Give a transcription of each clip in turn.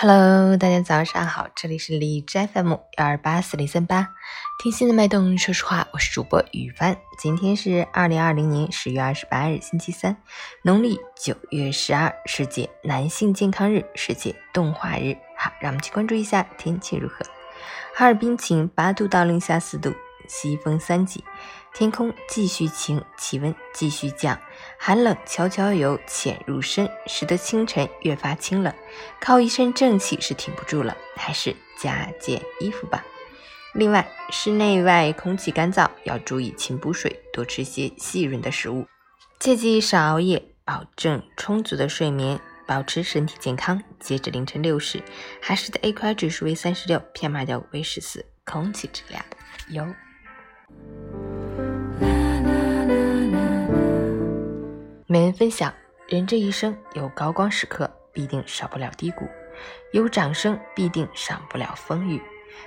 Hello，大家早上好，这里是荔枝 FM 幺二八四零三八，听心的脉动。说实话，我是主播雨帆。今天是二零二零年十月二十八日，星期三，农历九月十二，世界男性健康日，世界动画日。好，让我们去关注一下天气如何。哈尔滨晴，八度到零下四度。西风三级，天空继续晴，气温继续降，寒冷悄悄由浅入深，使得清晨越发清冷。靠一身正气是挺不住了，还是加件衣服吧。另外，室内外空气干燥，要注意勤补水，多吃些细润的食物，切记少熬夜，保证充足的睡眠，保持身体健康。截止凌晨六时，海市的 AQI 指数为三十六，PM 二点五为十四，空气质量优。每人分享：人这一生有高光时刻，必定少不了低谷；有掌声，必定少不了风雨；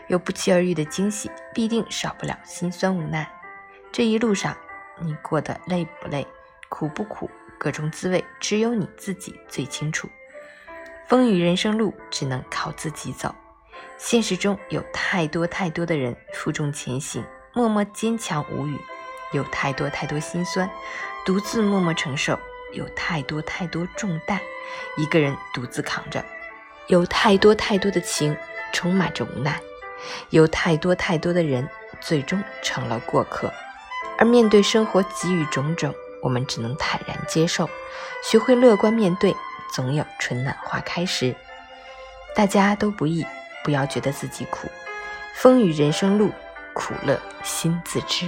有不期而遇的惊喜，必定少不了心酸无奈。这一路上，你过得累不累，苦不苦，各种滋味，只有你自己最清楚。风雨人生路，只能靠自己走。现实中有太多太多的人负重前行，默默坚强无语；有太多太多心酸。独自默默承受，有太多太多重担，一个人独自扛着；有太多太多的情，充满着无奈；有太多太多的人，最终成了过客。而面对生活给予种种，我们只能坦然接受，学会乐观面对，总有春暖花开时。大家都不易，不要觉得自己苦，风雨人生路，苦乐心自知。